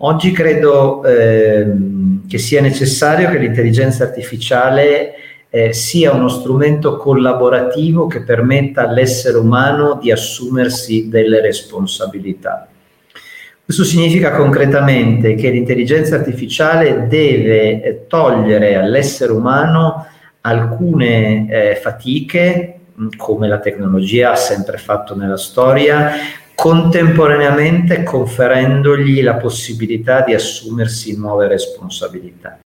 Oggi credo eh, che sia necessario che l'intelligenza artificiale eh, sia uno strumento collaborativo che permetta all'essere umano di assumersi delle responsabilità. Questo significa concretamente che l'intelligenza artificiale deve eh, togliere all'essere umano alcune eh, fatiche, come la tecnologia ha sempre fatto nella storia, contemporaneamente conferendogli la possibilità di assumersi nuove responsabilità.